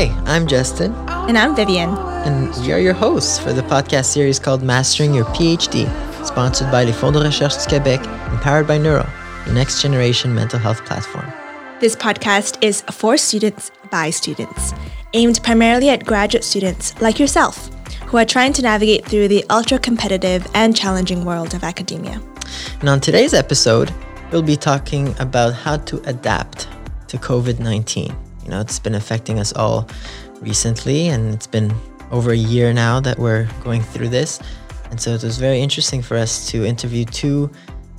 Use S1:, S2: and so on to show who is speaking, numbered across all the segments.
S1: Hey, I'm Justin.
S2: And I'm Vivian.
S1: And we are your hosts for the podcast series called Mastering Your PhD, sponsored by Les Fonds de Recherche du Québec and powered by Neuro, the next generation mental health platform.
S2: This podcast is for students by students, aimed primarily at graduate students like yourself who are trying to navigate through the ultra competitive and challenging world of academia.
S1: And on today's episode, we'll be talking about how to adapt to COVID 19. You know, it's been affecting us all recently, and it's been over a year now that we're going through this. And so it was very interesting for us to interview two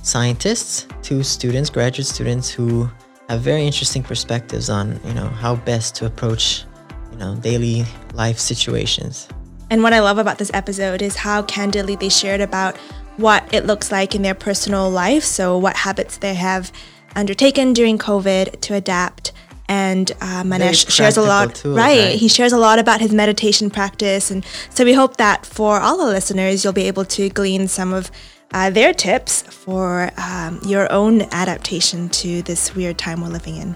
S1: scientists, two students, graduate students who have very interesting perspectives on, you know, how best to approach, you know, daily life situations.
S2: And what I love about this episode is how candidly they shared about what it looks like in their personal life. So, what habits they have undertaken during COVID to adapt. And uh, Manesh shares a lot,
S1: too,
S2: right?
S1: right?
S2: He shares a lot about his meditation practice. And so, we hope that for all the listeners, you'll be able to glean some of uh, their tips for um, your own adaptation to this weird time we're living in.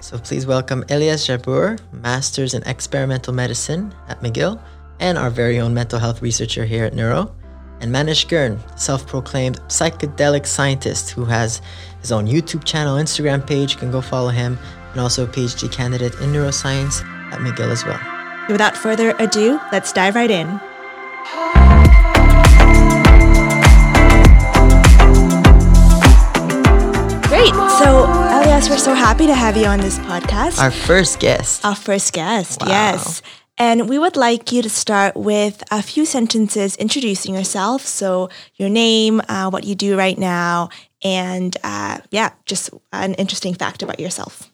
S1: So please welcome Elias Jabbour, Masters in Experimental Medicine at McGill, and our very own mental health researcher here at Neuro, and Manesh Girn, self proclaimed psychedelic scientist who has his own YouTube channel, Instagram page. You can go follow him, and also a PhD candidate in neuroscience at McGill as well.
S2: Without further ado, let's dive right in. Great. So, Elias, we're so happy to have you on this podcast.
S1: Our first guest.
S2: Our first guest,
S1: Wow.
S2: yes. And we would like you to start with a few sentences introducing yourself. So, your name, uh, what you do right now, and uh, yeah, just an interesting fact about yourself.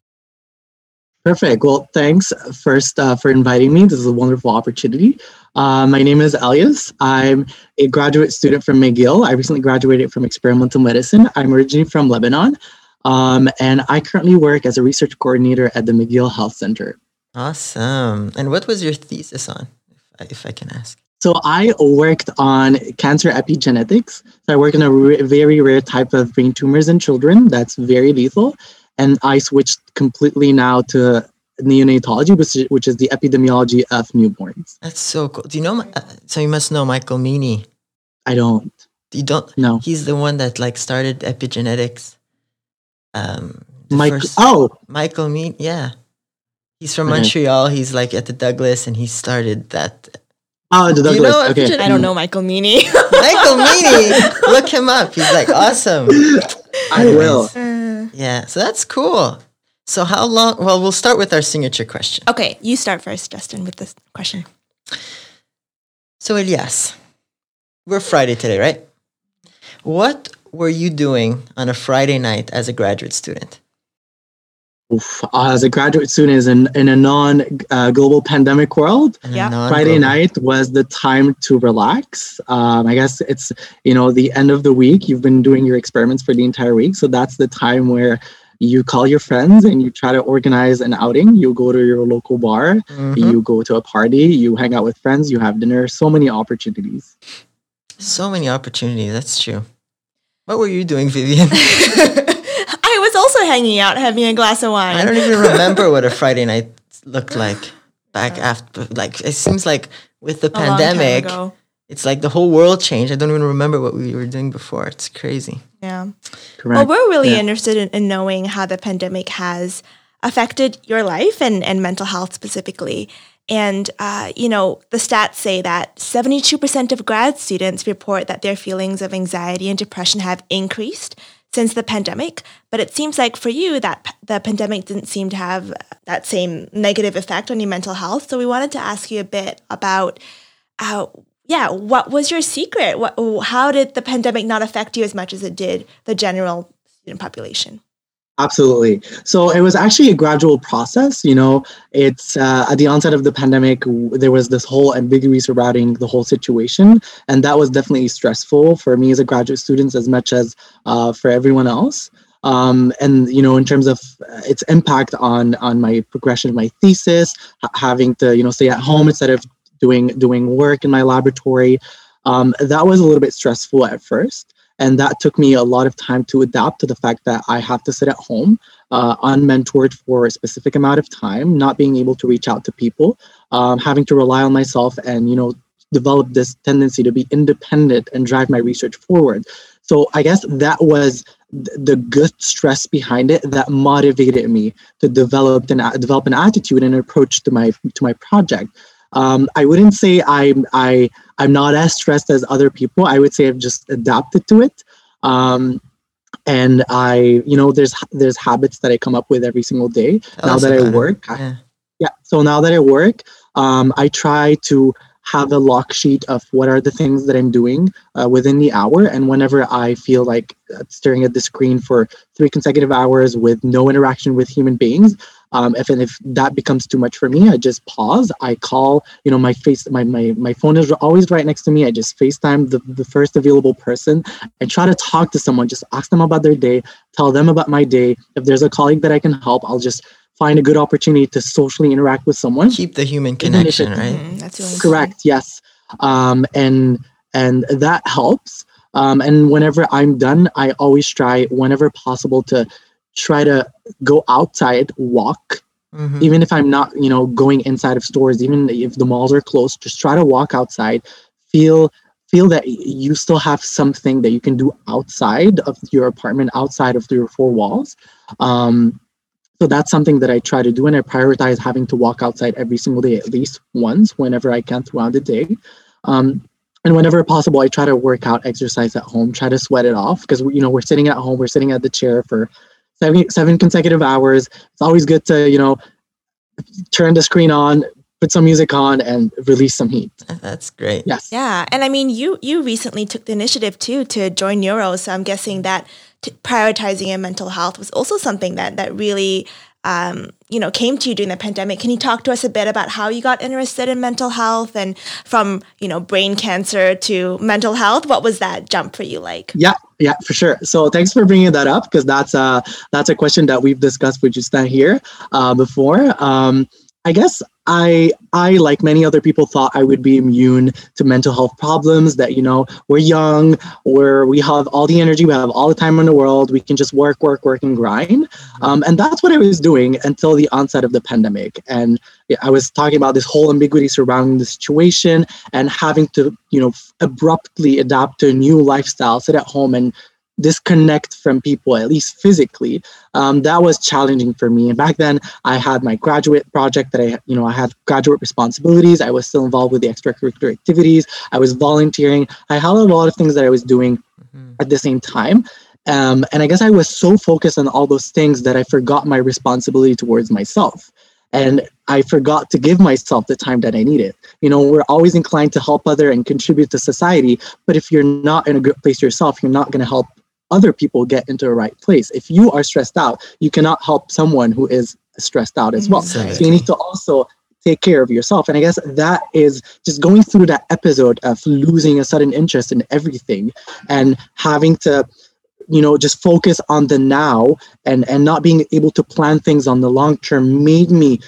S3: Perfect. Well, thanks first uh, for inviting me. This is a wonderful opportunity. Uh, my name is Elias. I'm a graduate student from McGill. I recently graduated from experimental medicine. I'm originally from Lebanon, um, and I currently work as a research coordinator at the McGill Health Center.
S1: Awesome. And what was your thesis on, if I, if I can ask?
S3: So I worked on cancer epigenetics. So I work on a r- very rare type of brain tumors in children that's very lethal. And I switched completely now to neonatology, which is, which is the epidemiology of newborns.
S1: That's so cool. Do you know? Uh, So you must know Michael Meaney.
S3: I don't
S1: You don't?
S3: know.
S1: He's the one that like started epigenetics. Um, the
S3: Mike.
S1: first-
S3: Oh,
S1: Michael Mean, yeah. He's from
S3: Okay.
S1: Montreal. He's like at the Douglas, and he started that.
S3: oh, the
S1: Do you
S3: Douglas.
S1: know
S3: okay.
S2: I don't know Michael Meaney.
S1: Michael Meaney, look him up. He's like awesome.
S3: I will.
S1: Yeah, so that's cool. So how long? Well, we'll start with our signature question.
S2: okay, you start first, Justin, with this question.
S1: So Elias, we're Friday today, right? What were you doing on a Friday night as a graduate student?
S3: Oof. Uh, as a graduate student in, in a non uh, global pandemic world,
S2: Yeah.
S3: Friday night was the time to relax. Um, I guess it's you know the end of the week. You've been doing your experiments for the entire week, so that's the time where you call your friends and you try to organize an outing. You go to your local bar,
S1: Mhm.
S3: you go to a party, you hang out with friends, you have dinner. So many opportunities.
S1: So many opportunities. That's true. What were you doing, Vivian?
S2: I was also hanging out, having a glass of wine.
S1: I don't even remember what a Friday night looked like back after. Like it seems like with the
S2: A
S1: pandemic, it's like the whole world changed. I don't even remember what we were doing before. It's crazy.
S2: Yeah. Well, we're really
S3: Yeah.
S2: interested in, in knowing how the pandemic has affected your life and, and mental health specifically. And, uh, you know, the stats say that 72% of grad students report that their feelings of anxiety and depression have increased since the pandemic. But it seems like for you that the pandemic didn't seem to have that same negative effect on your mental health. So we wanted to ask you a bit about uh, yeah, what was your secret? What, how did the pandemic not affect you as much as it did the general student population?
S3: Absolutely. So it was actually a gradual process. You know, it's uh, at the onset of the pandemic, there was this whole ambiguity surrounding the whole situation. And that was definitely stressful for me as a graduate student as much as uh, for everyone else. Um, and, you know, in terms of uh, its impact on on my progression of my thesis, having to, you know, stay at home instead of doing doing work in my laboratory, um, that was a little bit stressful at first. And that took me a lot of time to adapt to the fact that i have to sit at home uh, unmentored for a specific amount of time not being able to reach out to people um, having to rely on myself and you know develop this tendency to be independent and drive my research forward. So i guess that was the good stress behind it that motivated me to develop an develop an attitude and an approach to my to my project um, I wouldn't say I'm I I'm not as stressed as other people. I would say I've just adapted to it. Um, and I, you know, there's there's habits that I come up with every single day. Tell now that I work, yeah. I, yeah. So now that I work, um, I try to have a log sheet of what are the things that I'm doing uh, within the hour. And whenever I feel like uh, staring at the screen for three consecutive hours with no interaction with human beings, um, if and if that becomes too much for me, I just pause. I call, you know, my face, my my my phone is always right next to me. I just FaceTime the, the first available person and try to talk to someone, just ask them about their day, tell them about my day. If there's a colleague that I can help, I'll just find a good opportunity to socially interact with someone.
S1: Keep the human connection, right? Mm-hmm.
S3: That's really correct. Yes. Um, and and that helps. Um, and whenever I'm done, I always try, whenever possible, to try to go outside, walk, mm-hmm. even if I'm not, you know, going inside of stores, even if the malls are closed, just try to walk outside, feel feel that you still have something that you can do outside of your apartment, outside of your four walls. Um, so that's something that I try to do, and I prioritize having to walk outside every single day at least once, whenever I can throughout the day. Um, and whenever possible, I try to work out, exercise at home, try to sweat it off because you know we're sitting at home, we're sitting at the chair for seven, seven consecutive hours. It's always good to, you know, turn the screen on, put some music on and release some heat.
S1: Uh, that's great.
S3: Yes.
S2: Yeah. And I mean, you you recently took the initiative too to join Neuro. So I'm guessing that t- prioritizing your mental health was also something that that really um, you know, came to you during the pandemic. Can you talk to us a bit about how you got interested in mental health and from, you know, brain cancer to mental health? What was that jump for you like?
S3: Yeah, yeah, for sure. So thanks for bringing that up because that's a that's a question that we've discussed with Justin here uh, before. Um, I guess I I like many other people thought I would be immune to mental health problems that you know we're young where we have all the energy we have all the time in the world we can just work work work and grind. Um, and that's what I was doing until the onset of the pandemic. And I was talking about this whole ambiguity surrounding the situation and having to you know abruptly adapt to a new lifestyle sit at home and disconnect from people at least physically um, that was challenging for me. And back then i had my graduate project that i you know i had graduate responsibilities. I was still involved with the extracurricular activities. I was volunteering. I had a lot of things that i was doing mm-hmm. at the same time. Um, and i guess i was so focused on all those things that i forgot my responsibility towards myself. And I forgot to give myself the time that I needed. You know, we're always inclined to help other and contribute to society, but if you're not in a good place yourself, you're not going to help other people get into the right place. If you are stressed out, you cannot help someone who is stressed out as well. Exactly. So you need to also take care of yourself. And I guess that is just going through that episode of losing a sudden interest in everything and having to you know just focus on the now and and not being able to plan things on the long term made me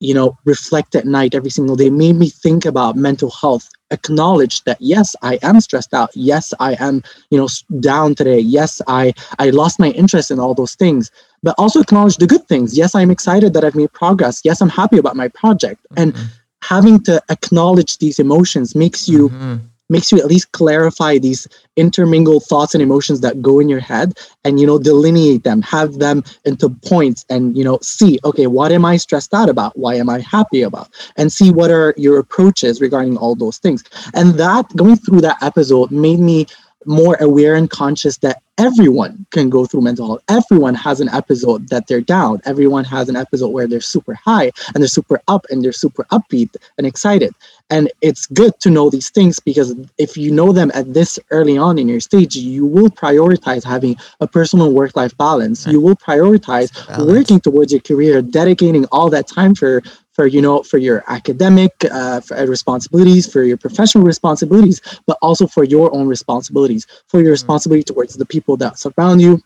S3: you know reflect at night every single day made me think about mental health acknowledge that yes i am stressed out. Yes i am you know down today. Yes i i lost my interest in all those things. But also acknowledge the good things. Yes i'm excited that i've made progress. Yes i'm happy about my project. Mm-hmm. and having to acknowledge these emotions makes you mm-hmm makes you at least clarify these intermingled thoughts and emotions that go in your head and you know delineate them have them into points and you know see okay what am i stressed out about? Why am i happy about? And see what are your approaches regarding all those things. And that going through that episode made me more aware and conscious that everyone can go through mental health. Everyone has an episode that they're down. Everyone has an episode where they're super high and they're super up and they're super upbeat and excited. And it's good to know these things because if you know them at this early on in your stage, you will prioritize having a personal work life balance. Right. You will prioritize balance. working towards your career, dedicating all that time for for you know for your academic uh, for responsibilities for your professional responsibilities but also for your own responsibilities for your mm. responsibility towards the people that surround you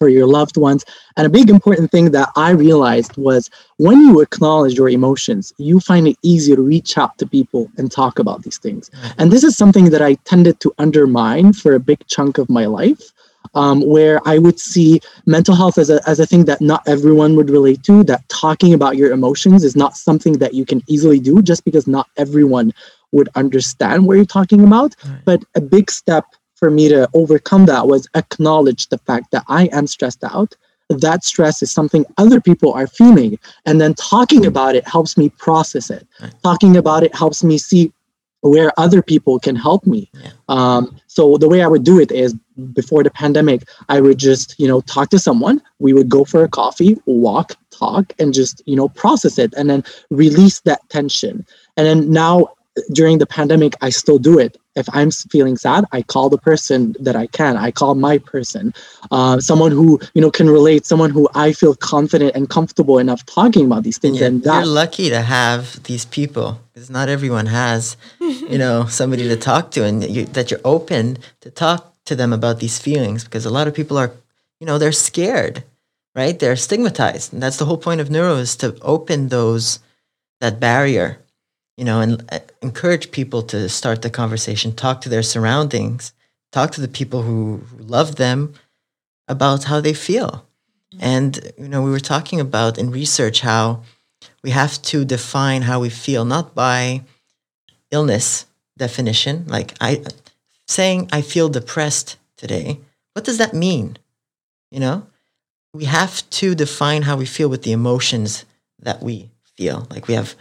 S3: for your loved ones. And a big important thing that I realized was when you acknowledge your emotions, you find it easier to reach out to people and talk about these things. And this is something that I tended to undermine for a big chunk of my life. Um, where I would see mental health as a, as a thing that not everyone would relate to, that talking about your emotions is not something that you can easily do just because not everyone would understand what you're talking about. Right. But a big step for me to overcome that was acknowledge the fact that I am stressed out. That stress is something other people are feeling. And then talking about it helps me process it. Right. Talking about it helps me see where other people can help me. Yeah. Um, so the way I would do it is before the pandemic, I would just, you know, talk to someone. We would go for a coffee, walk, talk, and just, you know, process it and then release that tension. And then now during the pandemic, I still do it. If I'm feeling sad, I call the person that I can. I call my person, uh, someone who you know can relate, someone who I feel confident and comfortable enough talking about these things.
S1: Yeah,
S3: and
S1: that, you're lucky to have these people because not everyone has, you know, somebody to talk to, and you, that you're open to talk to them about these feelings. Because a lot of people are, you know, they're scared, right? They're stigmatized, and that's the whole point of neuro is to open those that barrier you know, and uh, encourage people to start the conversation, talk to their surroundings, talk to the people who, love them about how they feel. And, you know, we were talking about in research how we have to define how we feel, not by illness definition, like I saying I feel depressed today. What does that mean? You know, we have to define how we feel with the emotions that we feel. Like we have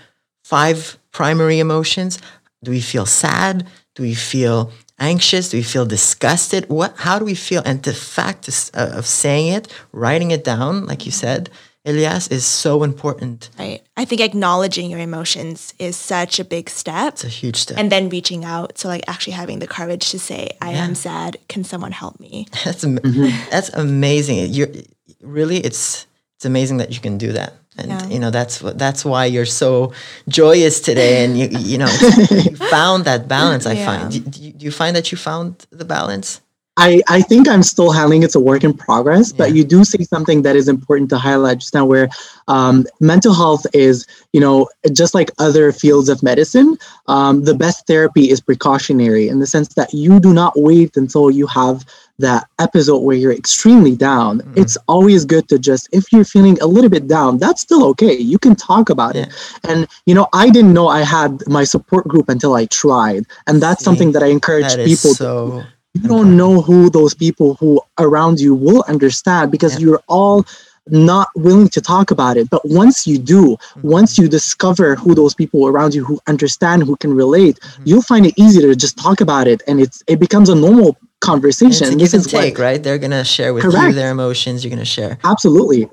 S1: five primary emotions? Do we feel sad? Do we feel anxious? Do we feel disgusted? What? How do we feel? And the fact of, uh, of saying it, writing it down, like you said, Elias, is so important.
S2: Right. I think acknowledging your emotions is such a big step.
S1: It's a huge step.
S2: And then reaching out. So, like, actually having the courage to say, "I yeah. am sad. Can someone help me?"
S1: That's mm-hmm. that's amazing. You're really it's it's amazing that you can do that and yeah. you know that's that's why you're so joyous today and you you know you found that balance i yeah. find do, do, you find that you found the balance
S3: I, I think I'm still handling it's a work in progress, but yeah. you do say something that is important to highlight just now where um, mental health is, you know, just like other fields of medicine, um, the best therapy is precautionary in the sense that you do not wait until you have that episode where you're extremely down, mm-hmm. it's always good to just, if you're feeling a little bit down, that's still okay. You can talk about yeah. it. And, you know, I didn't know I had my support group until I tried. And that's See, something that I encourage that people
S1: so
S3: to. You don't know who those people who around you will understand because yeah. you're all not willing to talk about it. But once you do, mm-hmm. once you discover who those people around you who understand, who can relate, mm-hmm. you'll find it easier to just talk about it, and it's it becomes a normal conversation.
S1: And it's a give and take, what, right? They're gonna share with correct. you their emotions. You're gonna share.
S3: Absolutely.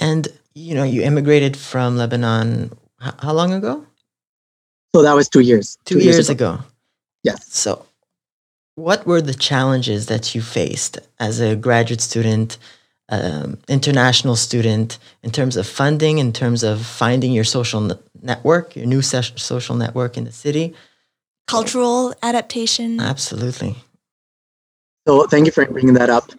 S1: And you know, you immigrated from Lebanon. H- how long ago?
S3: So that was two years.
S1: Two, two years, years ago. ago.
S3: Yes.
S1: So, what were the challenges that you faced as a graduate student, um, international student, in terms of funding, in terms of finding your social n- network, your new se- social network in the city?
S2: Cultural adaptation.
S1: Absolutely.
S3: So thank you for bringing that up.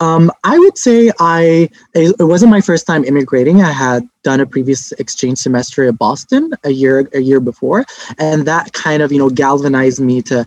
S3: Um, I would say I it wasn't my first time immigrating. I had done a previous exchange semester at Boston a year a year before, and that kind of you know galvanized me to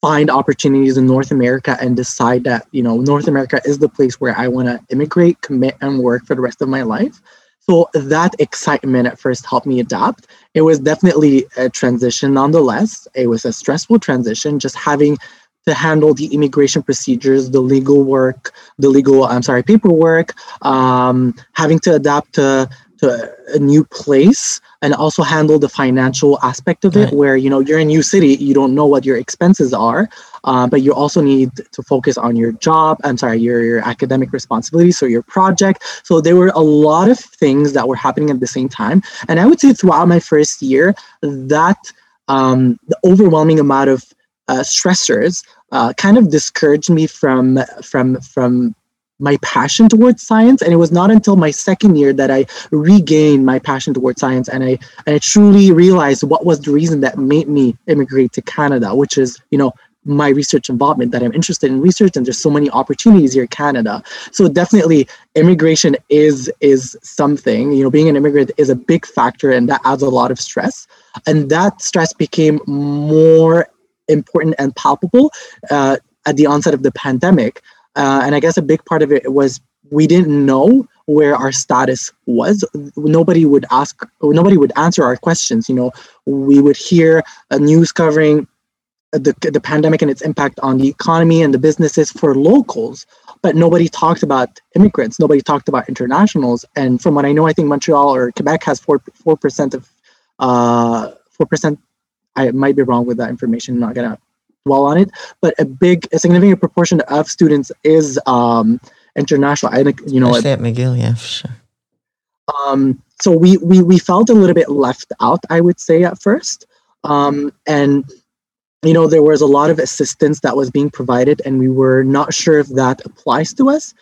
S3: find opportunities in North America and decide that you know North America is the place where I want to immigrate, commit, and work for the rest of my life. So that excitement at first helped me adapt. It was definitely a transition nonetheless. It was a stressful transition, just having to handle the immigration procedures, the legal work, the legal, I'm sorry, paperwork, um, having to adapt to, to a new place and also handle the financial aspect of it right. where, you know, you're in a new city, you don't know what your expenses are, uh, but you also need to focus on your job, I'm sorry, your, your academic responsibilities, so your project. So there were a lot of things that were happening at the same time. And I would say throughout my first year, that um, the overwhelming amount of uh, stressors uh, kind of discouraged me from from from my passion towards science and it was not until my second year that i regained my passion towards science and i and i truly realized what was the reason that made me immigrate to canada which is you know my research involvement that I'm interested in research and there's so many opportunities here in Canada. So definitely immigration is is something, you know, being an immigrant is a big factor and that adds a lot of stress. And that stress became more important and palpable uh, at the onset of the pandemic. Uh, and I guess a big part of it was we didn't know where our status was. Nobody would ask, nobody would answer our questions. You know, we would hear news covering the, the pandemic and its impact on the economy and the businesses for locals, but nobody talked about immigrants. Nobody talked about internationals. And from what I know, I think Montreal or Quebec has four four percent of uh four percent. I might be wrong with that information. I'm not gonna dwell on it, but a big, a significant proportion of students is um international. I think you know
S1: Especially at McGill, yeah, for sure.
S3: Um, so we we we felt a little bit left out, I would say at first, um, and you know there was a lot of assistance that was being provided, and we were not sure if that applies to us.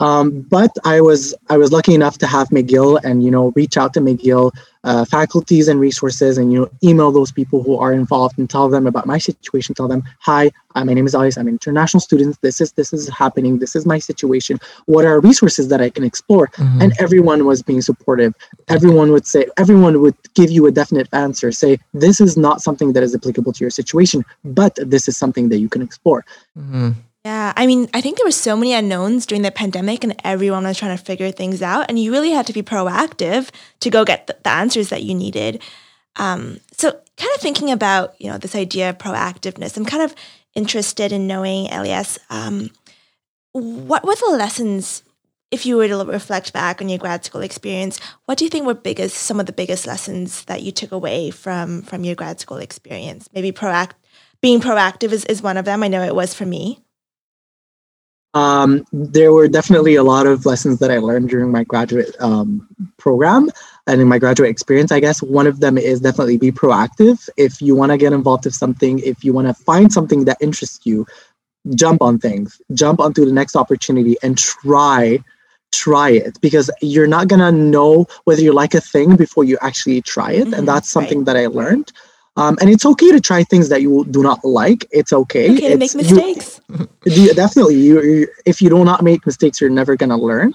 S3: Um, but I was I was lucky enough to have McGill and you know reach out to McGill uh, faculties and resources and you know email those people who are involved and tell them about my situation. Tell them, hi, uh, my name is Elias. I'm an international student. This is this is happening. This is my situation. What are resources that I can explore? Mm-hmm. And everyone was being supportive. Everyone would say everyone would give you a definite answer. Say this is not something that is applicable to your situation, but this is something that you can explore.
S1: Mm-hmm.
S2: Yeah, I mean, I think there were so many unknowns during the pandemic and everyone was trying to figure things out. And you really had to be proactive to go get the, answers that you needed. Um, so, kind of thinking about, you know, this idea of proactiveness, I'm kind of interested in knowing, Elias, um, what were the lessons, if you were to reflect back on your grad school experience, what do you think were biggest, some of the biggest lessons that you took away from, from your grad school experience? Maybe proact, being proactive is, is one of them. I know it was for me.
S3: Um, there were definitely a lot of lessons that I learned during my graduate um, program and in my graduate experience. I guess one of them is definitely be proactive. If you want to get involved with something, if you want to find something that interests you, jump on things, jump onto the next opportunity and try try it because you're not gonna know whether you like a thing before you actually try it mm-hmm, and that's something right. that i learned um, and it's okay to try things that you do not like. It's okay.
S2: Okay
S3: to
S2: make mistakes.
S3: You, definitely. You, you, if you do not make mistakes, you're never gonna learn.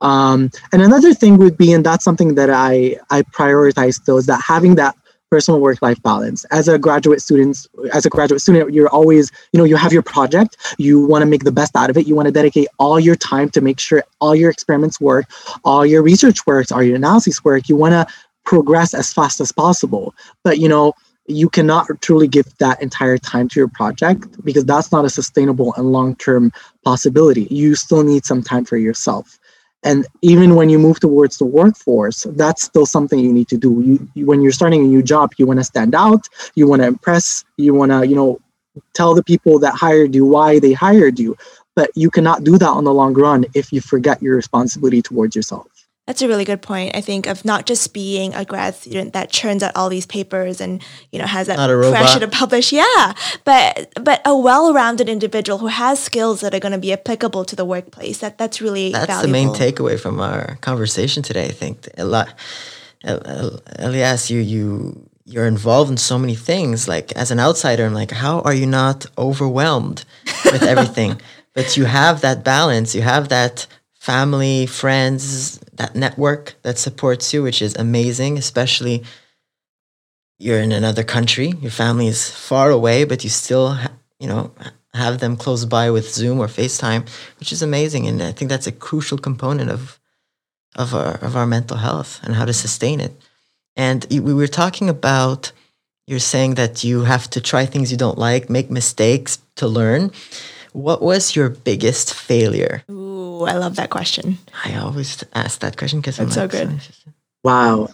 S3: Um, and another thing would be, and that's something that I I prioritize still, is that having that personal work life balance. As a graduate student, as a graduate student, you're always, you know, you have your project. You want to make the best out of it. You want to dedicate all your time to make sure all your experiments work, all your research works, all your analysis work. You want to progress as fast as possible. But you know you cannot truly give that entire time to your project because that's not a sustainable and long-term possibility. You still need some time for yourself. And even when you move towards the workforce that's still something you need to do. You, you when you're starting a new job you want to stand out you want to impress you want to you know tell the people that hired you why they hired you. But you cannot do that on the long run if you forget your responsibility towards yourself
S2: that's a really good point. I think of not just being a grad student that churns out all these papers and you know has that pressure to publish. Yeah, but but a well-rounded individual who has skills that are going to be applicable to the workplace. That that's really
S1: that's
S2: valuable.
S1: the main takeaway from our conversation today. I think a lot. Elias, you you you're involved in so many things. Like as an outsider, I'm like, how are you not overwhelmed with everything? but you have that balance. You have that family, friends, that network that supports you, which is amazing, especially you're in another country, your family is far away, but you still, you know, have them close by with Zoom or FaceTime, which is amazing. And I think that's a crucial component of of our of our mental health and how to sustain it. And we were talking about you're saying that you have to try things you don't like, make mistakes to learn. What was your biggest failure?
S2: Ooh, I love that question.
S1: I always ask that question because
S2: it's so good.
S3: Wow.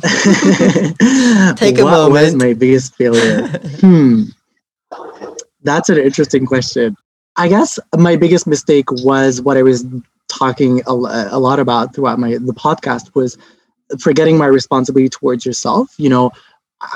S1: Take a
S3: what
S1: moment.
S3: What was my biggest failure? hmm. That's an interesting question. I guess my biggest mistake was what I was talking a, a lot about throughout my the podcast was forgetting my responsibility towards yourself. You know,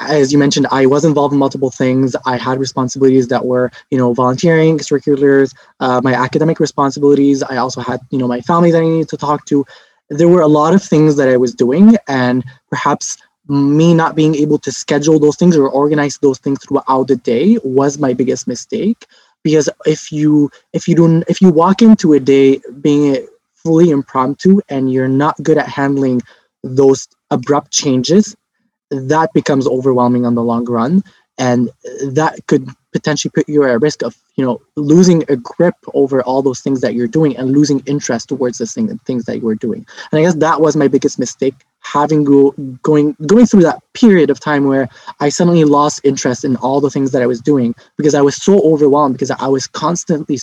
S3: as you mentioned, I was involved in multiple things. I had responsibilities that were, you know, volunteering, extracurriculars, uh, my academic responsibilities. I also had, you know, my family that I needed to talk to. There were a lot of things that I was doing, and perhaps me not being able to schedule those things or organize those things throughout the day was my biggest mistake because if you if you don't if you walk into a day being fully impromptu and you're not good at handling those abrupt changes that becomes overwhelming on the long run and that could potentially put you at risk of you know losing a grip over all those things that you're doing and losing interest towards the thing, things that you were doing. And i guess that was my biggest mistake having go, going going through that period of time where i suddenly lost interest in all the things that i was doing because i was so overwhelmed because i was constantly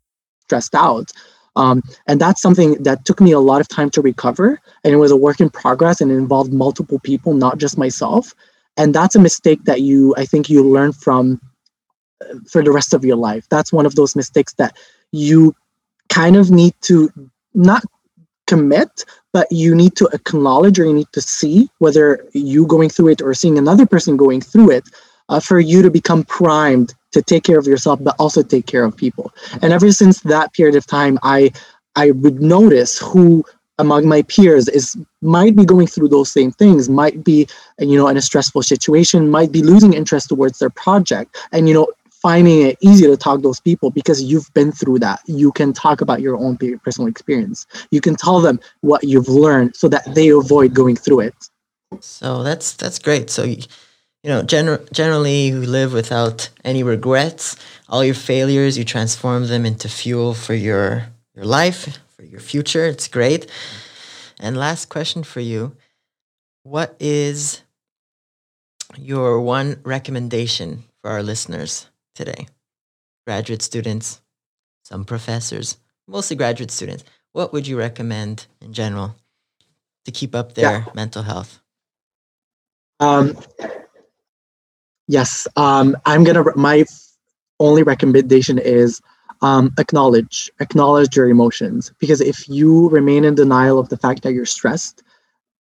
S3: stressed out um, and that's something that took me a lot of time to recover and it was a work in progress and it involved multiple people not just myself. And that's a mistake that you i think you learn from uh, for the rest of your life. That's one of those mistakes that you kind of need to not commit but you need to acknowledge or you need to see whether you going through it or seeing another person going through it uh, for you to become primed to take care of yourself but also take care of people. And ever since that period of time i i would notice who among my peers is might be going through those same things might be you know in a stressful situation might be losing interest towards their project. And you know finding it easy to talk to those people because you've been through that. You can talk about your own personal experience. You can tell them what you've learned so that they avoid going through it.
S1: So that's that's great. So you know gener- generally you live without any regrets all your failures you transform them into fuel for your your life for your future. It's great. And last question for you What is your one recommendation for our listeners today? Graduate students, some professors, mostly graduate students. What would you recommend in general to keep up their yeah. mental health?
S3: Um, yes, um, I'm gonna. My only recommendation is um, acknowledge acknowledge your emotions because if you remain in denial of the fact that you're stressed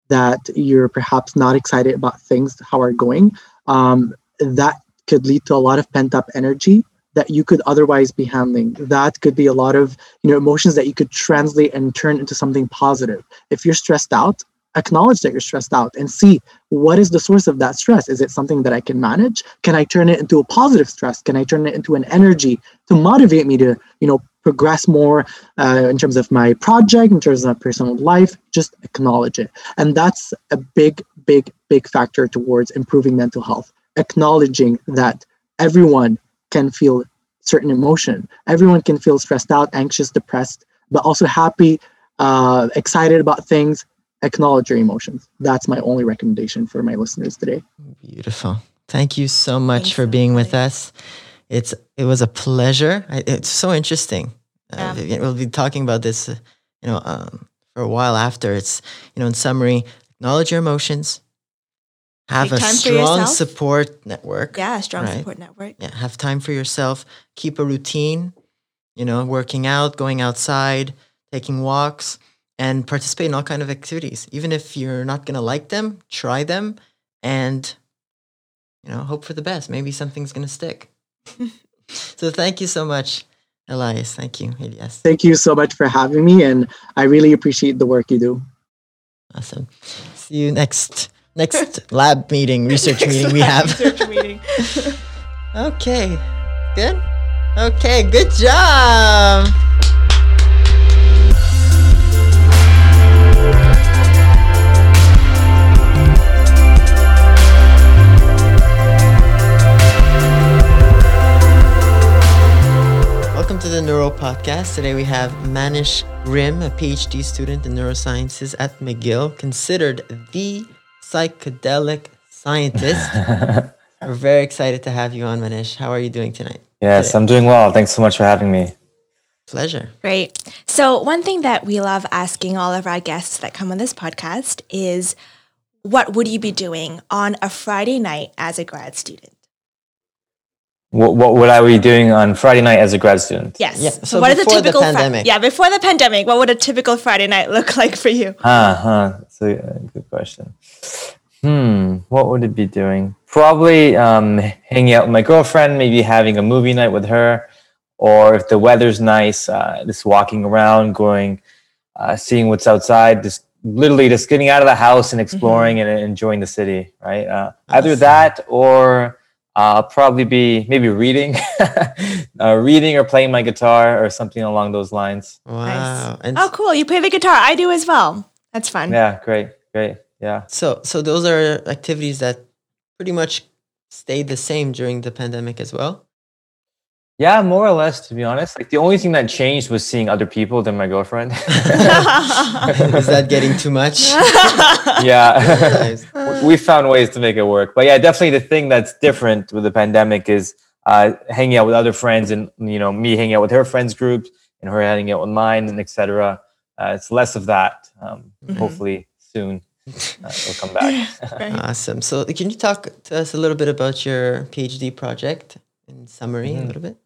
S3: that you're perhaps not excited about things how are going um, that could lead to a lot of pent up energy that you could otherwise be handling that could be a lot of you know emotions that you could translate and turn into something positive if you're stressed out acknowledge that you're stressed out and see what is the source of that stress. Is it something that i can manage? Can i turn it into a positive stress? Can i turn it into an energy to motivate me to you know progress more uh, in terms of my project in terms of my personal life? Just acknowledge it. And that's a big big big factor towards improving mental health. Acknowledging that everyone can feel certain emotion. Everyone can feel stressed out anxious depressed but also happy uh, excited about things acknowledge your emotions. That's my only recommendation for my listeners today.
S1: Beautiful. Thank you so much Thanks for being with us. It's it was a pleasure. It's so interesting. Uh, yeah. Uh, we'll be talking about this, uh, you know, um, for a while after. It's you know, in summary, acknowledge your emotions. Have Take a strong support network.
S2: Yeah, a strong right? support network.
S1: Yeah, have time for yourself. Keep a routine. You know, working out, going outside, taking walks and participate in all kind of activities. Even if you're not going to like them, try them and you know, hope for the best. Maybe something's going to stick. so thank you so much, Elias. Thank you, Elias.
S3: Thank you so much for having me and I really appreciate the work you do.
S1: Awesome. See you next next lab meeting, research meeting we have. Research meeting. okay. Good? Okay, good job. Welcome to the Neuro Podcast. Today we have Manesh Girn, a PhD student in neurosciences at McGill, considered the psychedelic scientist. We're very excited to have you on, Manesh. How are you doing tonight?
S4: Yes, today? I'm doing well. Thanks so much for having me.
S1: Pleasure.
S2: Great. So, one thing that we love asking all of our guests that come on this podcast is what would you be doing on a Friday night as a grad student?
S4: What, what would I be doing on Friday night as a grad student?
S2: Yes. Yeah. So what is a typical pandemic? Fri- yeah, before the pandemic, what would a typical Friday night look like for you?
S4: Huh, huh. That's a good question. Hmm, what would it be doing? Probably um, hanging out with my girlfriend, maybe having a movie night with her, or if the weather's nice, uh, just walking around, going, uh, seeing what's outside, just literally just getting out of the house and exploring
S2: Mm-hmm.
S4: and enjoying the city, right? Uh, either that or uh, probably be maybe reading, uh, reading or playing my guitar or something along those lines.
S1: Wow. And
S2: Oh, cool. You play the guitar. I do as well. That's fun.
S4: Yeah, great, great. Yeah.
S1: so so those are activities that pretty much stayed the same during the pandemic as well.
S4: Yeah, more or less, to be honest. Like the only thing that changed was seeing other people than my girlfriend.
S1: Is that getting too much?
S4: yeah.
S1: Nice.
S4: we found ways to make it work. But yeah, definitely the thing that's different with the pandemic is uh, hanging out with other friends and, you know, me hanging out with her friends groups and her hanging out with mine and etc. Uh, it's less of that. Um, Hopefully soon uh, it'll come back.
S1: Awesome. So can you talk to us a little bit about your PhD project in summary a little bit?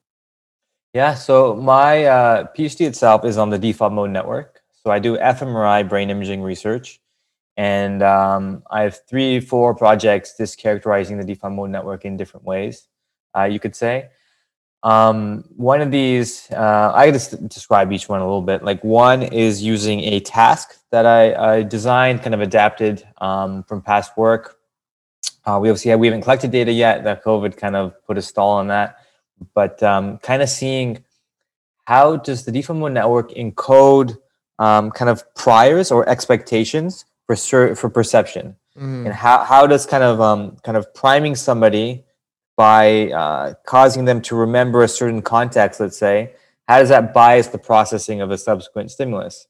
S4: Yeah, so my uh, PhD itself is on the default mode network. So I do fMRI brain imaging research, and um, I have three, four projects just characterizing the default mode network in different ways. Uh, you could say. Um, one of these, uh, I just describe each one a little bit. Like one is using a task that I, I designed, kind of adapted um, from past work. Uh, we obviously have, we haven't collected data yet. That COVID kind of put a stall on that but um, kind of seeing how does the default mode network encode um, kind of priors or expectations for cer- for perception,
S1: Mm.
S4: and how, how does kind of um, kind of priming somebody by uh, causing them to remember a certain context, let's say, how does that bias the processing of a subsequent stimulus,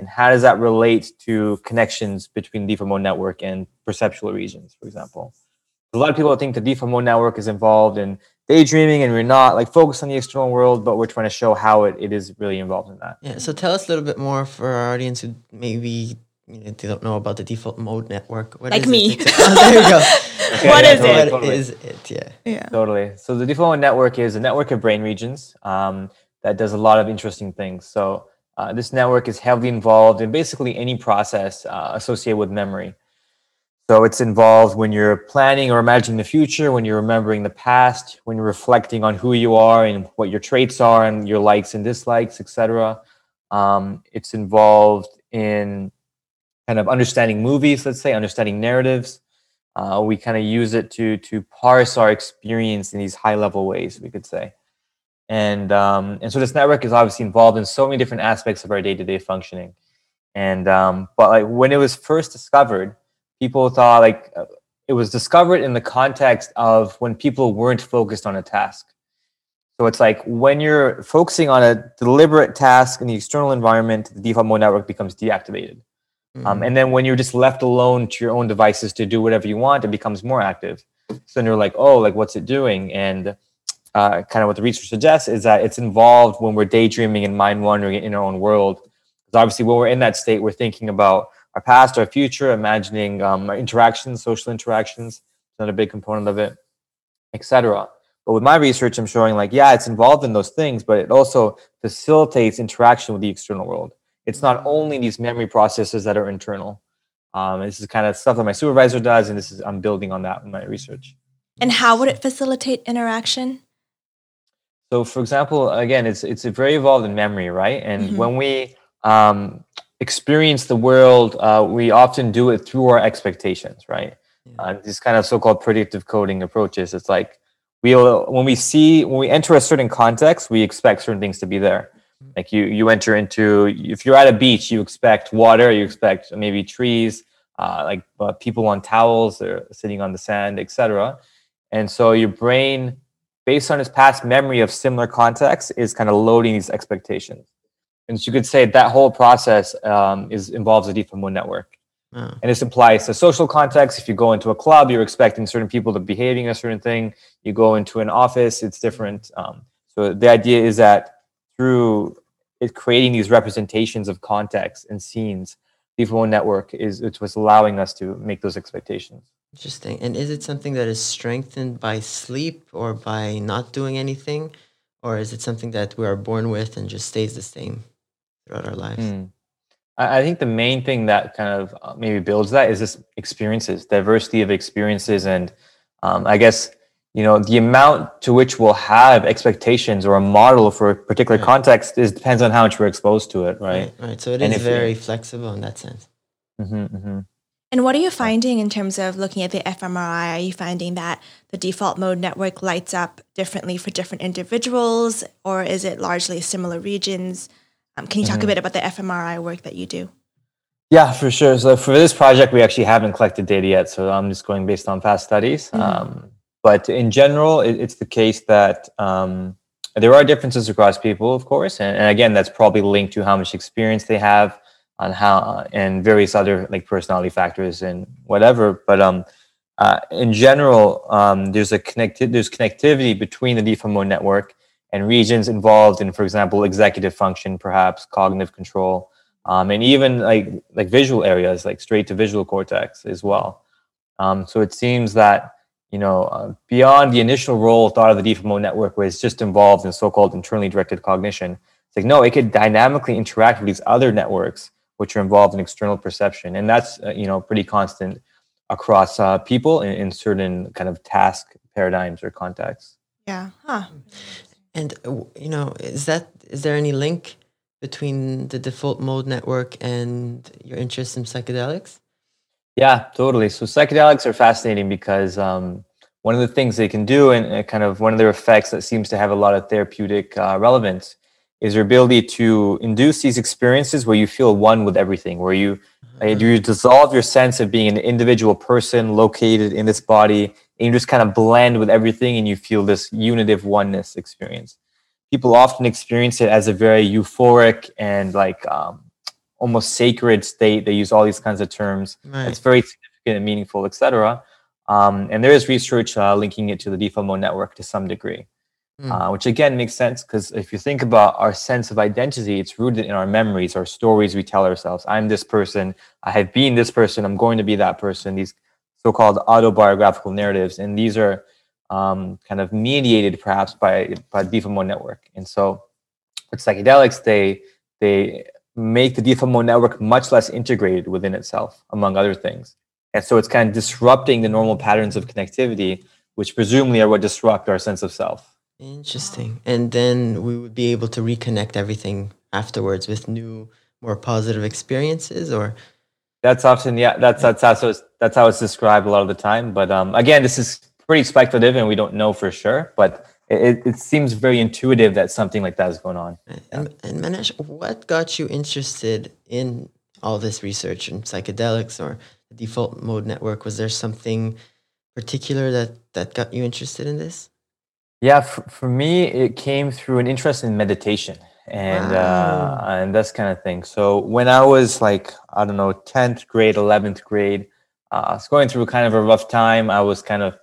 S4: and how does that relate to connections between the default mode network and perceptual regions, for example? A lot of people think the default mode network is involved in daydreaming and we're not like focused on the external world, but we're trying to show how it, it is really involved in that.
S1: Yeah. So tell us a little bit more for our audience who maybe you know, they don't know about the default mode network. What
S2: Like
S1: is
S2: me.
S1: exa- Oh, there you go.
S4: Okay,
S2: What
S4: yeah,
S2: is
S4: totally,
S2: it?
S4: Totally.
S1: is it? Yeah.
S2: yeah.
S4: Totally. So the default mode network is a network of brain regions um, that does a lot of interesting things. So uh, this network is heavily involved in basically any process uh, associated with memory. So it's involved when you're planning or imagining the future, when you're remembering the past, when you're reflecting on who you are and what your traits are and your likes and dislikes, etc. Um, it's involved in kind of understanding movies, let's say, understanding narratives. Uh, we kind of use it to to parse our experience in these high level ways, we could say. And um, and so this network is obviously involved in so many different aspects of our day to day functioning. And um, but like when it was first discovered, people thought like uh, it was discovered in the context of when people weren't focused on a task. So it's like when you're focusing on a deliberate task in the external environment, the default mode network becomes deactivated. Um, and then when you're just left alone to your own devices to do whatever you want, it becomes more active. So then you're like, oh, like what's it doing? And uh, kind of what the research suggests is that it's involved when we're daydreaming and mind wandering in our own world. Because obviously, when we're in that state, we're thinking about our past, our future, imagining um, our interactions, social interactions. It's another big component of it, etc. But with my research, I'm showing like, yeah, it's involved in those things, but it also facilitates interaction with the external world. It's not only these memory processes that are internal. Um, this is kind of stuff that my supervisor does, and this is I'm building on that in my research.
S2: And how would it facilitate interaction?
S4: So, for example, again, it's it's very involved in memory, right? And
S2: Mhm.
S4: when we um, experience the world, uh, we often do it through our expectations, right?
S1: Yeah.
S4: Uh, these kind of so-called predictive coding approaches. It's like we'll when we see when we enter a certain context, we expect certain things to be there. Like you you enter into if you're at a beach, you expect water, you expect maybe trees, uh, like uh, people on towels or sitting on the sand, etc. And so your brain based on its past memory of similar contexts, is kind of loading these expectations. And so you could say that whole process um, is involves a default mode network.
S1: Oh.
S4: And this applies to social context. If you go into a club, you're expecting certain people to be behaving a certain thing. You go into an office, it's different. Um, so the idea is that through it creating these representations of context and scenes, default mode network is it's what's allowing us to make those expectations.
S1: Interesting. And is it something that is strengthened by sleep or by not doing anything? Or is it something that we are born with and just stays the same throughout our lives?
S4: Hmm. I I think the main thing that kind of uh, maybe builds that is this experiences, diversity of experiences, and um, I guess you know the amount to which we'll have expectations or a model for a particular
S1: Right.
S4: context is depends on how much we're exposed to it, right?
S1: Right. right. So it
S4: And
S1: is very flexible in that sense.
S2: Mm-hmm, mm-hmm. And what are you finding in terms of looking at the fMRI? Are you finding that the default mode network lights up differently for different individuals, or is it largely similar regions? Um, can you talk mm-hmm. a bit about the fMRI work that you do?
S4: Yeah, for sure. So for this project, we actually haven't collected data yet, so I'm just going based on past studies. Mm-hmm. Um, but in general, it, it's the case that um, there are differences across people, of course, and, and, again, that's probably linked to how much experience they have on how and various other like personality factors and whatever. But um, uh, in general, um, there's a connected there's connectivity between the default mode network and regions involved in, for example, executive function, perhaps cognitive control, um, and even like like visual areas, like straight to visual cortex as well. Um, so it seems that you know uh, beyond the initial role thought of the mode network was just involved in so-called internally directed cognition. It's like no, it could dynamically interact with these other networks which are involved in external perception, and that's uh, you know pretty constant across uh, people in, in, certain kind of task paradigms or contexts.
S2: Yeah. Huh.
S1: And uh, you know, is that is there any link between the default mode network and your interest in psychedelics?
S4: Yeah, totally. So psychedelics are fascinating because um, one of the things they can do, and uh, kind of one of their effects that seems to have a lot of therapeutic uh, relevance, is your ability to induce these experiences where you feel one with everything, where you mm-hmm. you dissolve your sense of being an individual person located in this body, and you just kind of blend with everything, and you feel this unitive oneness experience. People often experience it as a very euphoric and like um, almost sacred state. They use all these kinds of terms. Right. It's very significant and meaningful, etc. Um, and there is research uh, linking it to the default mode network to some degree. Mm. Uh, which again makes sense because if you think about our sense of identity, it's rooted in our memories, our stories we tell ourselves. I'm this person. I have been this person. I'm going to be that person. These so-called autobiographical narratives, and these are um, kind of mediated perhaps by by mode network. And so, with psychedelics, they they make the mode network much less integrated within itself, among other things. And so, it's kind of disrupting the normal patterns of connectivity, which presumably are what disrupt our sense of self.
S1: Interesting. And then we would be able to reconnect everything afterwards with new, more positive experiences or
S4: that's often yeah, that's that's how it's, that's how it's described a lot of the time. But um, again, this is pretty speculative and we don't know for sure, but it, it seems very intuitive that something like that is going on.
S1: And, and Manesh, what got you interested in all this research in psychedelics or the default mode network? Was there something particular that, that got you interested in this?
S4: Yeah, for, for me, it came through an interest in meditation and wow. uh, and this kind of thing. So when I was like I don't know, tenth grade, eleventh grade, uh, I was going through kind of a rough time. I was kind of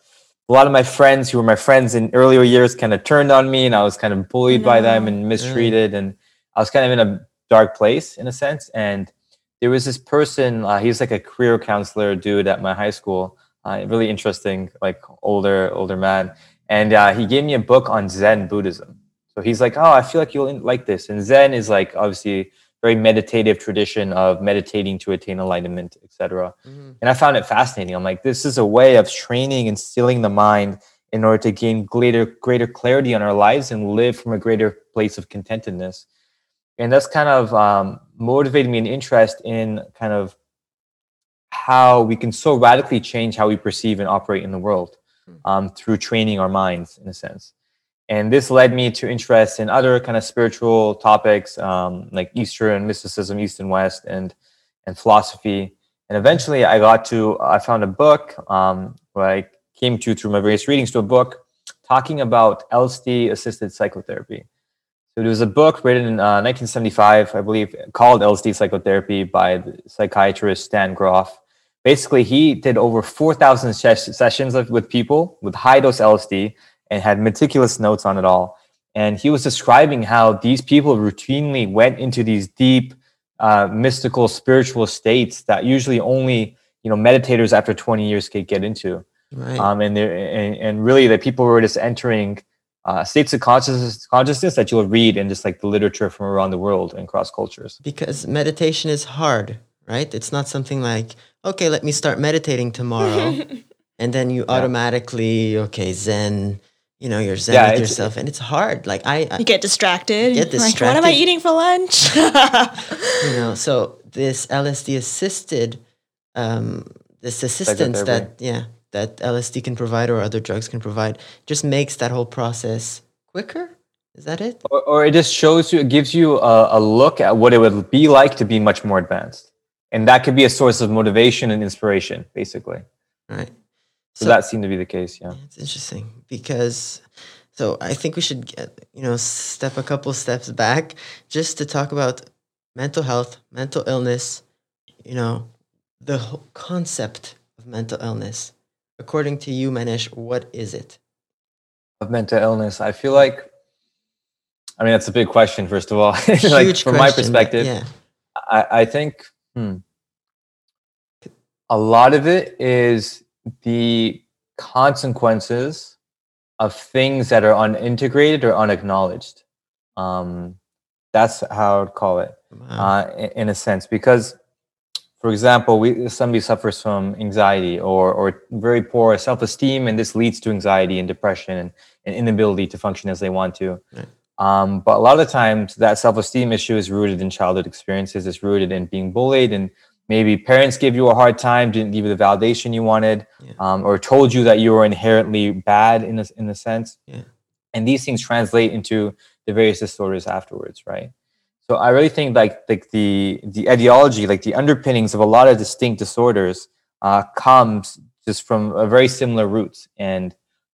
S4: a lot of my friends who were my friends in earlier years kind of turned on me, and I was kind of bullied no. by them and mistreated, and I was kind of in a dark place in a sense. And there was this person. Uh, he was like a career counselor dude at my high school. Uh, really interesting, like older older man and uh, he gave me a book on Zen Buddhism. So he's like, "Oh, I feel like you'll like this." And Zen is like obviously very meditative tradition of meditating to attain enlightenment, etc. Mm-hmm. And I found it fascinating. I'm like, this is a way of training and stilling the mind in order to gain greater greater clarity on our lives and live from a greater place of contentedness. And that's kind of um, motivated me an interest in kind of how we can so radically change how we perceive and operate in the world. Hmm. um, through training our minds in a sense. And this led me to interest in other kind of spiritual topics um, like Eastern mysticism, East and West, and and philosophy. And eventually, I got to I found a book um, where I came to through my various readings to a book talking about LSD assisted psychotherapy. So it was a book written in uh, 1975, I believe, called LSD Psychotherapy by the psychiatrist Stan Grof basically he did over 4,000 ses- sessions of, with people with high dose LSD and had meticulous notes on it all. And he was describing how these people routinely went into these deep, uh, mystical, spiritual states that usually only you know meditators after 20 years could get into. Right. Um, and, and and really, that people were just entering uh, states of consciousness, consciousness that you'll read in just like the literature from around the world and cross cultures.
S1: Because meditation is hard, right? It's not something like okay, let me start meditating tomorrow. and then you yeah. automatically, okay, Zen, you know you're zen
S4: Yeah,
S1: with yourself and it's hard. Like i, I
S2: You get distracted.
S1: Get
S2: Like, what am I eating for lunch?
S1: you know so this lsd assisted um this assistance that yeah that lsd can provide or other drugs can provide just makes that whole process quicker. Is that it?
S4: Or, or it just shows you it gives you a, a look at what it would be like to be much more advanced. And that could be a source of motivation and inspiration basically.
S1: Right
S4: so, that seemed to be the case yeah
S1: It's interesting because so I think we should get you know step a couple steps back just to talk about mental health, mental illness, you know, the whole concept of mental illness. According to you, Manesh, what is it?
S4: of mental illness i feel like i mean that's a big question first of all like
S1: Huge
S4: from my
S1: question, but
S4: perspective
S1: Yeah.
S4: I, I think hmm, a lot of it is the consequences of things that are unintegrated or unacknowledged. Um, that's how I'd call it
S1: Wow.
S4: uh, in, in a sense. Because, for example, we, somebody suffers from anxiety or, or very poor self esteem, and this leads to anxiety and depression and, and inability to function as they want to.
S1: Right.
S4: Um, but a lot of the times, that self esteem issue is rooted in childhood experiences, it's rooted in being bullied, and maybe parents gave you a hard time, didn't give you the validation you wanted,
S1: Yeah.
S4: um, or told you that you were inherently bad in a, in a sense.
S1: Yeah.
S4: And these things translate into the various disorders afterwards, right? So I really think like like the the etiology, like the underpinnings of a lot of distinct disorders, uh, comes just from a very similar roots, and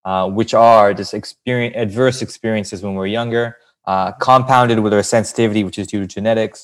S4: uh, which are just experience adverse experiences when we're younger, uh, compounded with our sensitivity, which is due to genetics,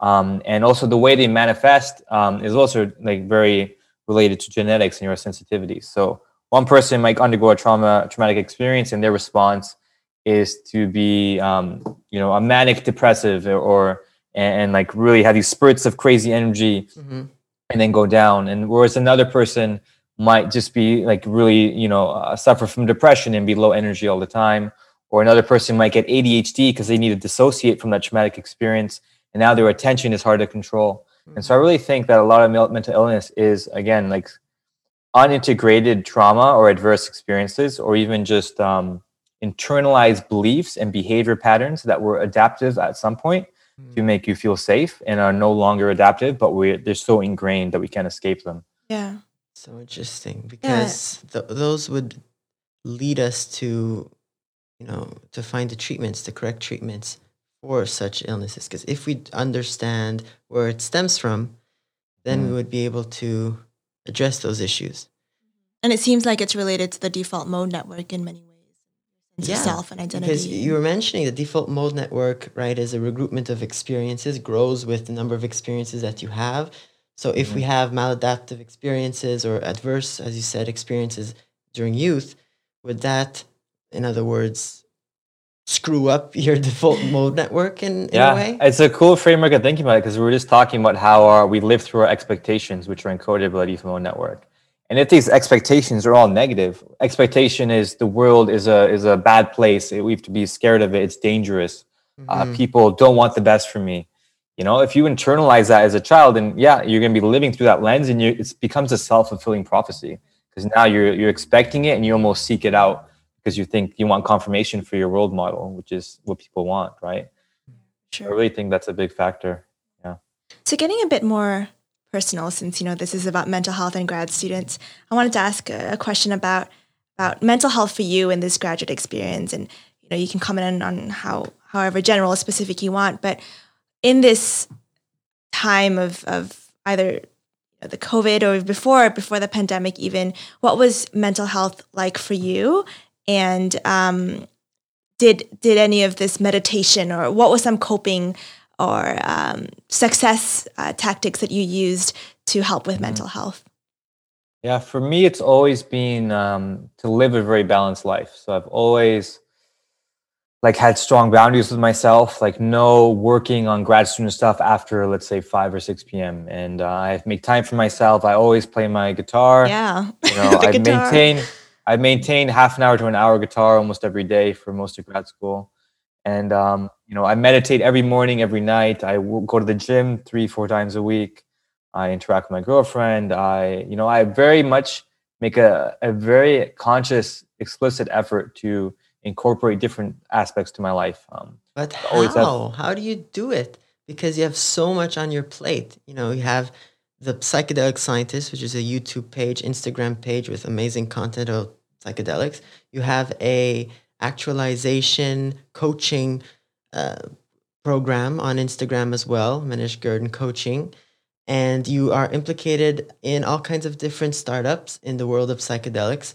S4: um, and also the way they manifest um, is also like very related to genetics and your sensitivity. So one person might undergo a trauma traumatic experience, and their response is to be um, you know a manic depressive or, or and, and like really have these spurts of crazy energy
S1: Mhm.
S4: and then go down and whereas another person might just be like really you know uh, suffer from depression and be low energy all the time or another person might get adhd because they need to dissociate from that traumatic experience and now their attention is hard to control. And so i really think that a lot of mental illness is again like unintegrated trauma or adverse experiences or even just um, internalized beliefs and behavior patterns that were adaptive at some point to make you feel safe and are no longer adaptive but we they're so ingrained that we can't escape them.
S2: Yeah.
S1: So interesting because th- those would lead us to, you know, to find the treatments, the correct treatments for such illnesses. Because if we understand where it stems from, then we
S4: Mm.
S1: would be able to address those issues.
S2: And it seems like it's related to the default mode network in many ways. Sense
S1: Yeah,
S2: self and identity.
S1: Because you were mentioning the default mode network, right, is a regroupment of experiences, grows with the number of experiences that you have. So if we have maladaptive experiences or adverse, as you said, experiences during youth, would that, in other words, screw up your default mode network in, in a way?
S4: it's a cool framework of thinking about it because we were just talking about how our, we live through our expectations which are encoded by the default mode network. And if these expectations are all negative expectation is the world is a is a bad place. We have to be scared of it. It's dangerous. Uh,
S1: Mhm.
S4: people don't want the best for me. You know if you internalize that as a child then yeah you're going to be living through that lens and you, it becomes a self-fulfilling prophecy because now you're you're expecting it and you almost seek it out because you think you want confirmation for your world model which is what people want right
S2: Sure.
S4: i really think that's a big factor Yeah.
S2: So getting a bit more personal, since you know this is about mental health and grad students, I wanted to ask a, question about about mental health for you in this graduate experience, and you know you can comment on, on how however general or specific you want, but in this time of of either the COVID or before before the pandemic, even what was mental health like for you, and um, did did any of this meditation or what was some coping or um, success uh, tactics that you used to help with mental health?
S4: Yeah, for me, it's always been um, to live a very balanced life. So I've always like had strong boundaries with myself, like no working on grad student stuff after let's say five or six p.m. And uh, I make time for myself. I always play my guitar.
S2: Yeah,
S4: You know, I
S2: guitar.
S4: maintain I maintain half an hour to an hour guitar almost every day for most of grad school, and um, you know I meditate every morning, every night. I w- go to the gym three, four times a week. I interact with my girlfriend. I, you know, I very much make a, a very conscious explicit effort to incorporate different aspects to my life. Um,
S1: But
S4: always have-
S1: how? How do you do it? Because you have so much on your plate. You know, you have the psychedelic scientist, which is a YouTube page, Instagram page with amazing content of psychedelics. You have a actualization coaching uh, program on Instagram as well, Manesh Girn Coaching. And you are implicated in all kinds of different startups in the world of psychedelics.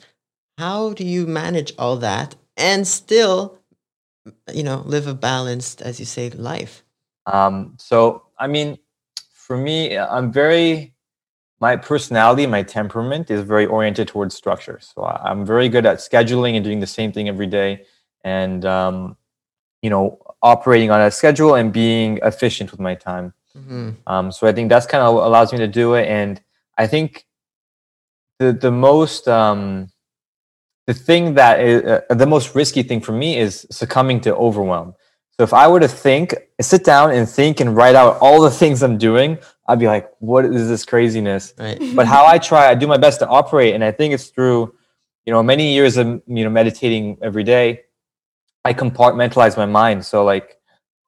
S1: How do you manage all that and still you know live a balanced as you say life
S4: Um, so, I mean, for me, I'm very, my personality, my temperament is very oriented towards structure. So I'm very good at scheduling and doing the same thing every day and, um, you know, operating on a schedule and being efficient with my time.
S1: Mhm.
S4: Um, so I think that's kind of allows me to do it. And I think the, the most, um, the thing that is uh, the most risky thing for me is succumbing to overwhelm. So if I were to think, sit down and think and write out all the things I'm doing, I'd be like, what is this craziness?
S1: right
S4: But how I try, I do my best to operate. And I think it's through, you know, many years of, you know, meditating every day, I compartmentalize my mind. So like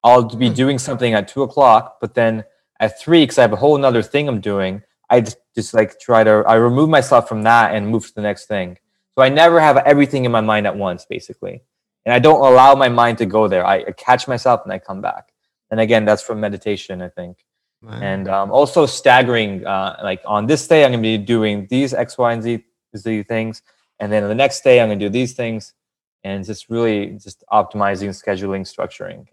S4: I'll be
S1: Hmm.
S4: doing something at two o'clock, but then at three, because I have a whole nother thing I'm doing, I just, just like try to, I remove myself from that and move to the next thing. So I never have everything in my mind at once, basically. And I don't allow my mind to go there. I catch myself and I come back. And again, that's from meditation, I think.
S1: Wow.
S4: And um, also staggering, uh, like on this day, I'm going to be doing these X, Y, and Z, Z things. And then the next day, I'm going to do these things. And just really just optimizing, scheduling, structuring.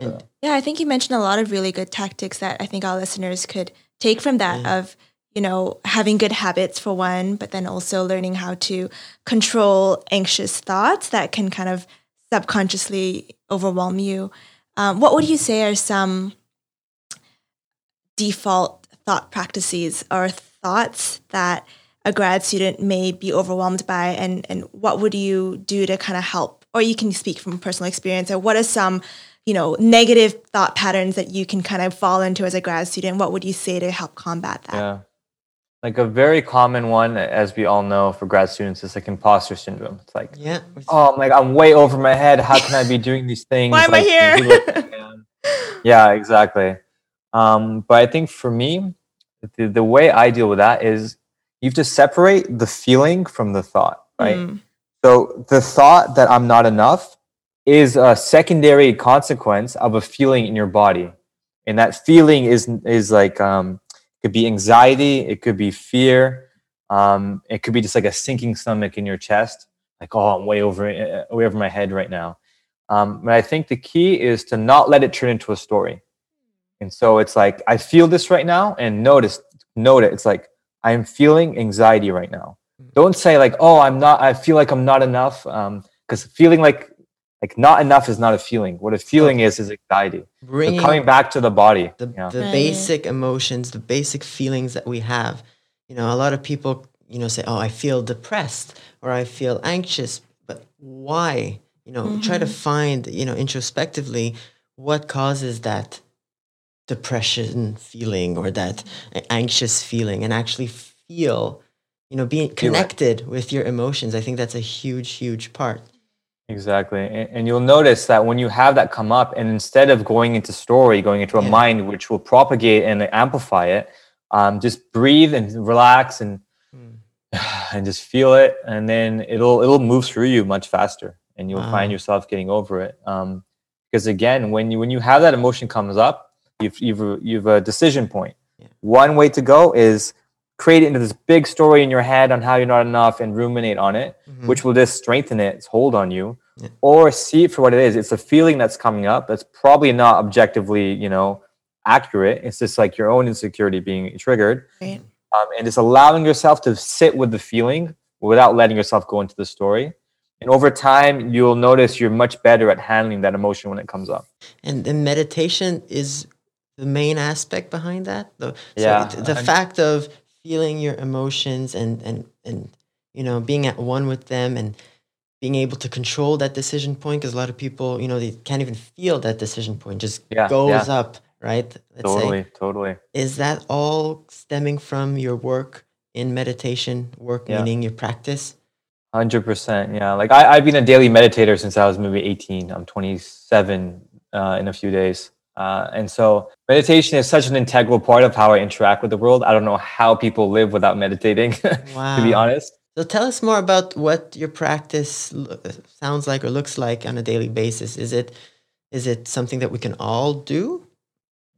S2: Yeah, I think you mentioned a lot of really good tactics that I think our listeners could take from that
S1: Yeah.
S2: of, you know, having good habits for one, but then also learning how to control anxious thoughts that can kind of subconsciously overwhelm you. Um, what would you say are some default thought practices or thoughts that a grad student may be overwhelmed by and, and what would you do to kind of help or you can speak from personal experience or what are some you know negative thought patterns that you can kind of fall into as a grad student what would you say to help combat that
S4: Yeah. Like a very common one, as we all know for grad students, is like imposter syndrome. It's like,
S1: yeah
S4: oh, I'm like, I'm way over my head. How can I be doing these things?
S2: Why am I
S4: Like,
S2: here?
S4: I can. yeah, exactly. Um, but I think for me, the, the way I deal with that is you have to separate the feeling from the thought, right?
S2: Mm,
S4: So the thought that I'm not enough is a secondary consequence of a feeling in your body. And that feeling is is like um could be anxiety, it could be fear, um, it could be just like a sinking stomach in your chest, like oh I'm way over uh, way over my head right now. Um, but I think the key is to not let it turn into a story. And so it's like I feel this right now, and notice note it. It's like I'm feeling anxiety right now don't say like oh i'm not i feel like i'm not enough um because feeling like like not enough is not a feeling. What a feeling is is anxiety. So coming back to the body
S1: the,
S4: yeah.
S1: the
S2: Right.
S1: basic emotions the basic feelings that we have. You know a lot of people you know say oh i feel depressed or i feel anxious but why? You know try to mm-hmm. find you know introspectively what causes that depression feeling or that anxious feeling and actually feel you know being connected with your emotions. I think that's a huge huge part
S4: exactly and, and you'll notice that when you have that come up and instead of going into story going into a
S1: Yeah.
S4: mind which will propagate and amplify it um, just breathe and relax and
S1: Hmm.
S4: and just feel it and then it'll it'll move through you much faster and you'll
S1: Wow.
S4: find yourself getting over it um, because again when you when you have that emotion comes up you've you've you've a decision point
S1: Yeah.
S4: one way to go is create it into this big story in your head on how you're not enough and ruminate on it
S1: Mhm.
S4: which will just strengthen it, its hold on you,
S1: Yeah.
S4: or see it for what it is. It's a feeling that's coming up that's probably not objectively, you know, accurate. It's just like your own insecurity being triggered,
S2: right
S4: um, and it's allowing yourself to sit with the feeling without letting yourself go into the story. And over time, you'll notice you're much better at handling that emotion when it comes up.
S1: And the meditation is the main aspect behind that. The,
S4: Yeah,
S1: So it- the
S4: and-
S1: fact of feeling your emotions and and and you know being at one with them and being able to control that decision point because a lot of people you know they can't even feel that decision point just
S4: Yeah,
S1: goes
S4: yeah.
S1: up right let's
S4: totally,
S1: say
S4: totally.
S1: is that all stemming from your work in meditation work
S4: Yeah.
S1: meaning your practice
S4: Hundred percent, yeah. Like I, I've been a daily meditator since I was maybe eighteen. I'm 27 uh, in a few days, uh, and so meditation is such an integral part of how I interact with the world. I don't know how people live without meditating, wow. to be honest.
S1: So tell us more about what your practice sounds like or looks like on a daily basis. Is it is it something that we can all do?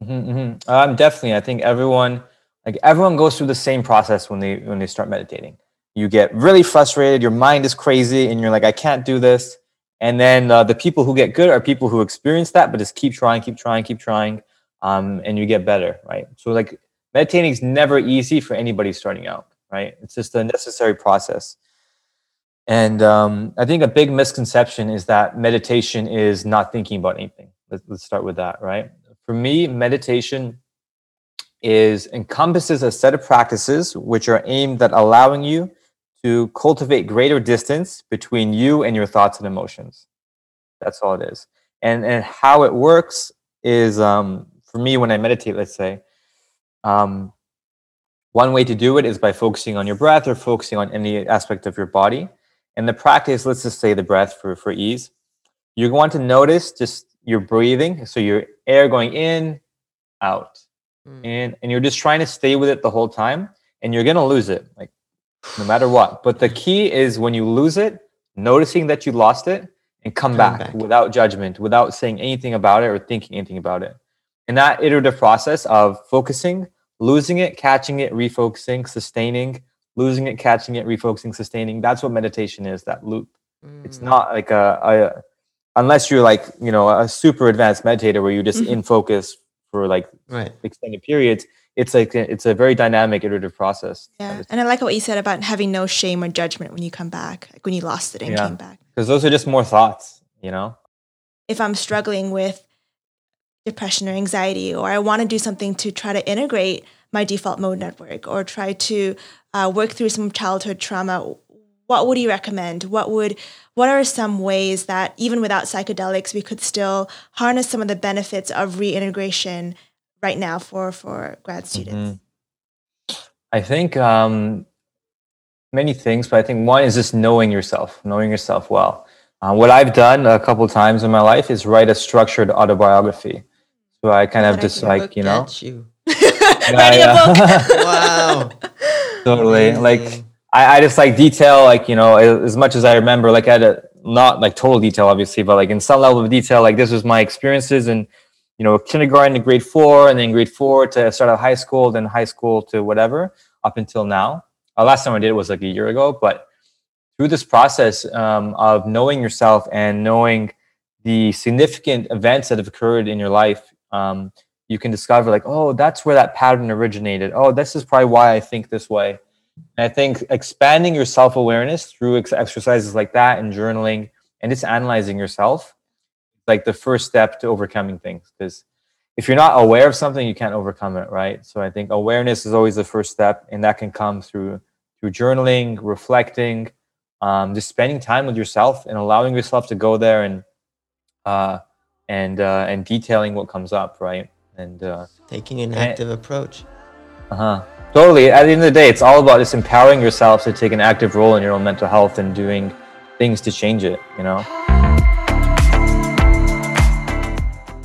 S4: Mm-hmm, mm-hmm. Um, definitely. I think everyone like everyone goes through the same process when they when they start meditating. You get really frustrated. Your mind is crazy, and you're like, I can't do this. And then uh, the people who get good are people who experience that, but just keep trying, keep trying, keep trying, um, and you get better, right? So like meditating is never easy for anybody starting out right? It's just a necessary process. And um, I think a big misconception is that meditation is not thinking about anything. Let's, let's start with that, right? For me, meditation is encompasses a set of practices which are aimed at allowing you to cultivate greater distance between you and your thoughts and emotions. That's all it is. And and how it works is um, for me when I meditate, let's say, um, one way to do it is by focusing on your breath or focusing on any aspect of your body. And the practice, let's just say the breath for, for ease. You want to notice just your breathing. So your air going in, out, mm. in, and you're just trying to stay with it the whole time. And you're gonna lose it, like no matter what. But the key is when you lose it, noticing that you lost it and come, back, back without judgment, without saying anything about it or thinking anything about it. And that iterative process of focusing losing it, catching it, refocusing, sustaining, losing it, catching it, refocusing, sustaining. That's what meditation is, that loop. Mm. It's not like a, a, unless you're like, you know, a super advanced meditator where you're just mm-hmm. in focus for like
S1: right.
S4: extended periods. It's like it's a very dynamic, iterative process.
S2: Yeah, and I like what you said about having no shame or judgment when you come back, like when you lost it and yeah. came back.
S4: Because those are just more thoughts, you know.
S2: If I'm struggling with depression or anxiety, or I want to do something to try to integrate my default mode network or try to uh, work through some childhood trauma, what would you recommend? What would what are some ways that even without psychedelics we could still harness some of the benefits of reintegration right now for for grad students?
S4: Mm-hmm. I think um, many things, but I think one is just knowing yourself, knowing yourself well. Uh, what I've done a couple times in my life is write a structured autobiography. So I kind of just like you know. You.
S2: Writing yeah.
S1: wow.
S4: Totally. Amazing. Like I, I just like detail like you know as much as I remember like I had a not like total detail obviously but like in some level of detail like this was my experiences and you know kindergarten to grade four and then grade four to start out high school then high school to whatever up until now. Uh, last time I did it was like a year ago but through this process um, of knowing yourself and knowing the significant events that have occurred in your life um, you can discover like oh that's where that pattern originated. Oh this is probably why i think this way. And i think expanding your self-awareness through ex- exercises like that and journaling and just analyzing yourself like the first step to overcoming things. Because if you're not aware of something you can't overcome it right? So i think awareness is always the first step and that can come through through journaling reflecting um, just spending time with yourself and allowing yourself to go there and uh, and uh, and detailing what comes up, right? And uh,
S1: taking an active and, approach.
S4: Uh huh. Totally. At the end of the day, it's all about just empowering yourself to take an active role in your own mental health and doing things to change it. You know.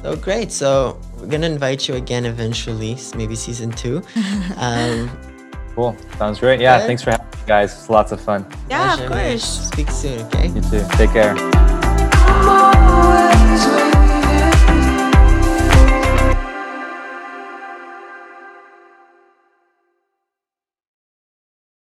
S1: So great. So we're gonna invite you again eventually, maybe season two. Um,
S4: cool. Sounds great. Yeah. Good. Thanks for having me, guys. It's lots of fun.
S2: Yeah, Pleasure, of course.
S1: Speak soon. Okay.
S4: You too. Take care.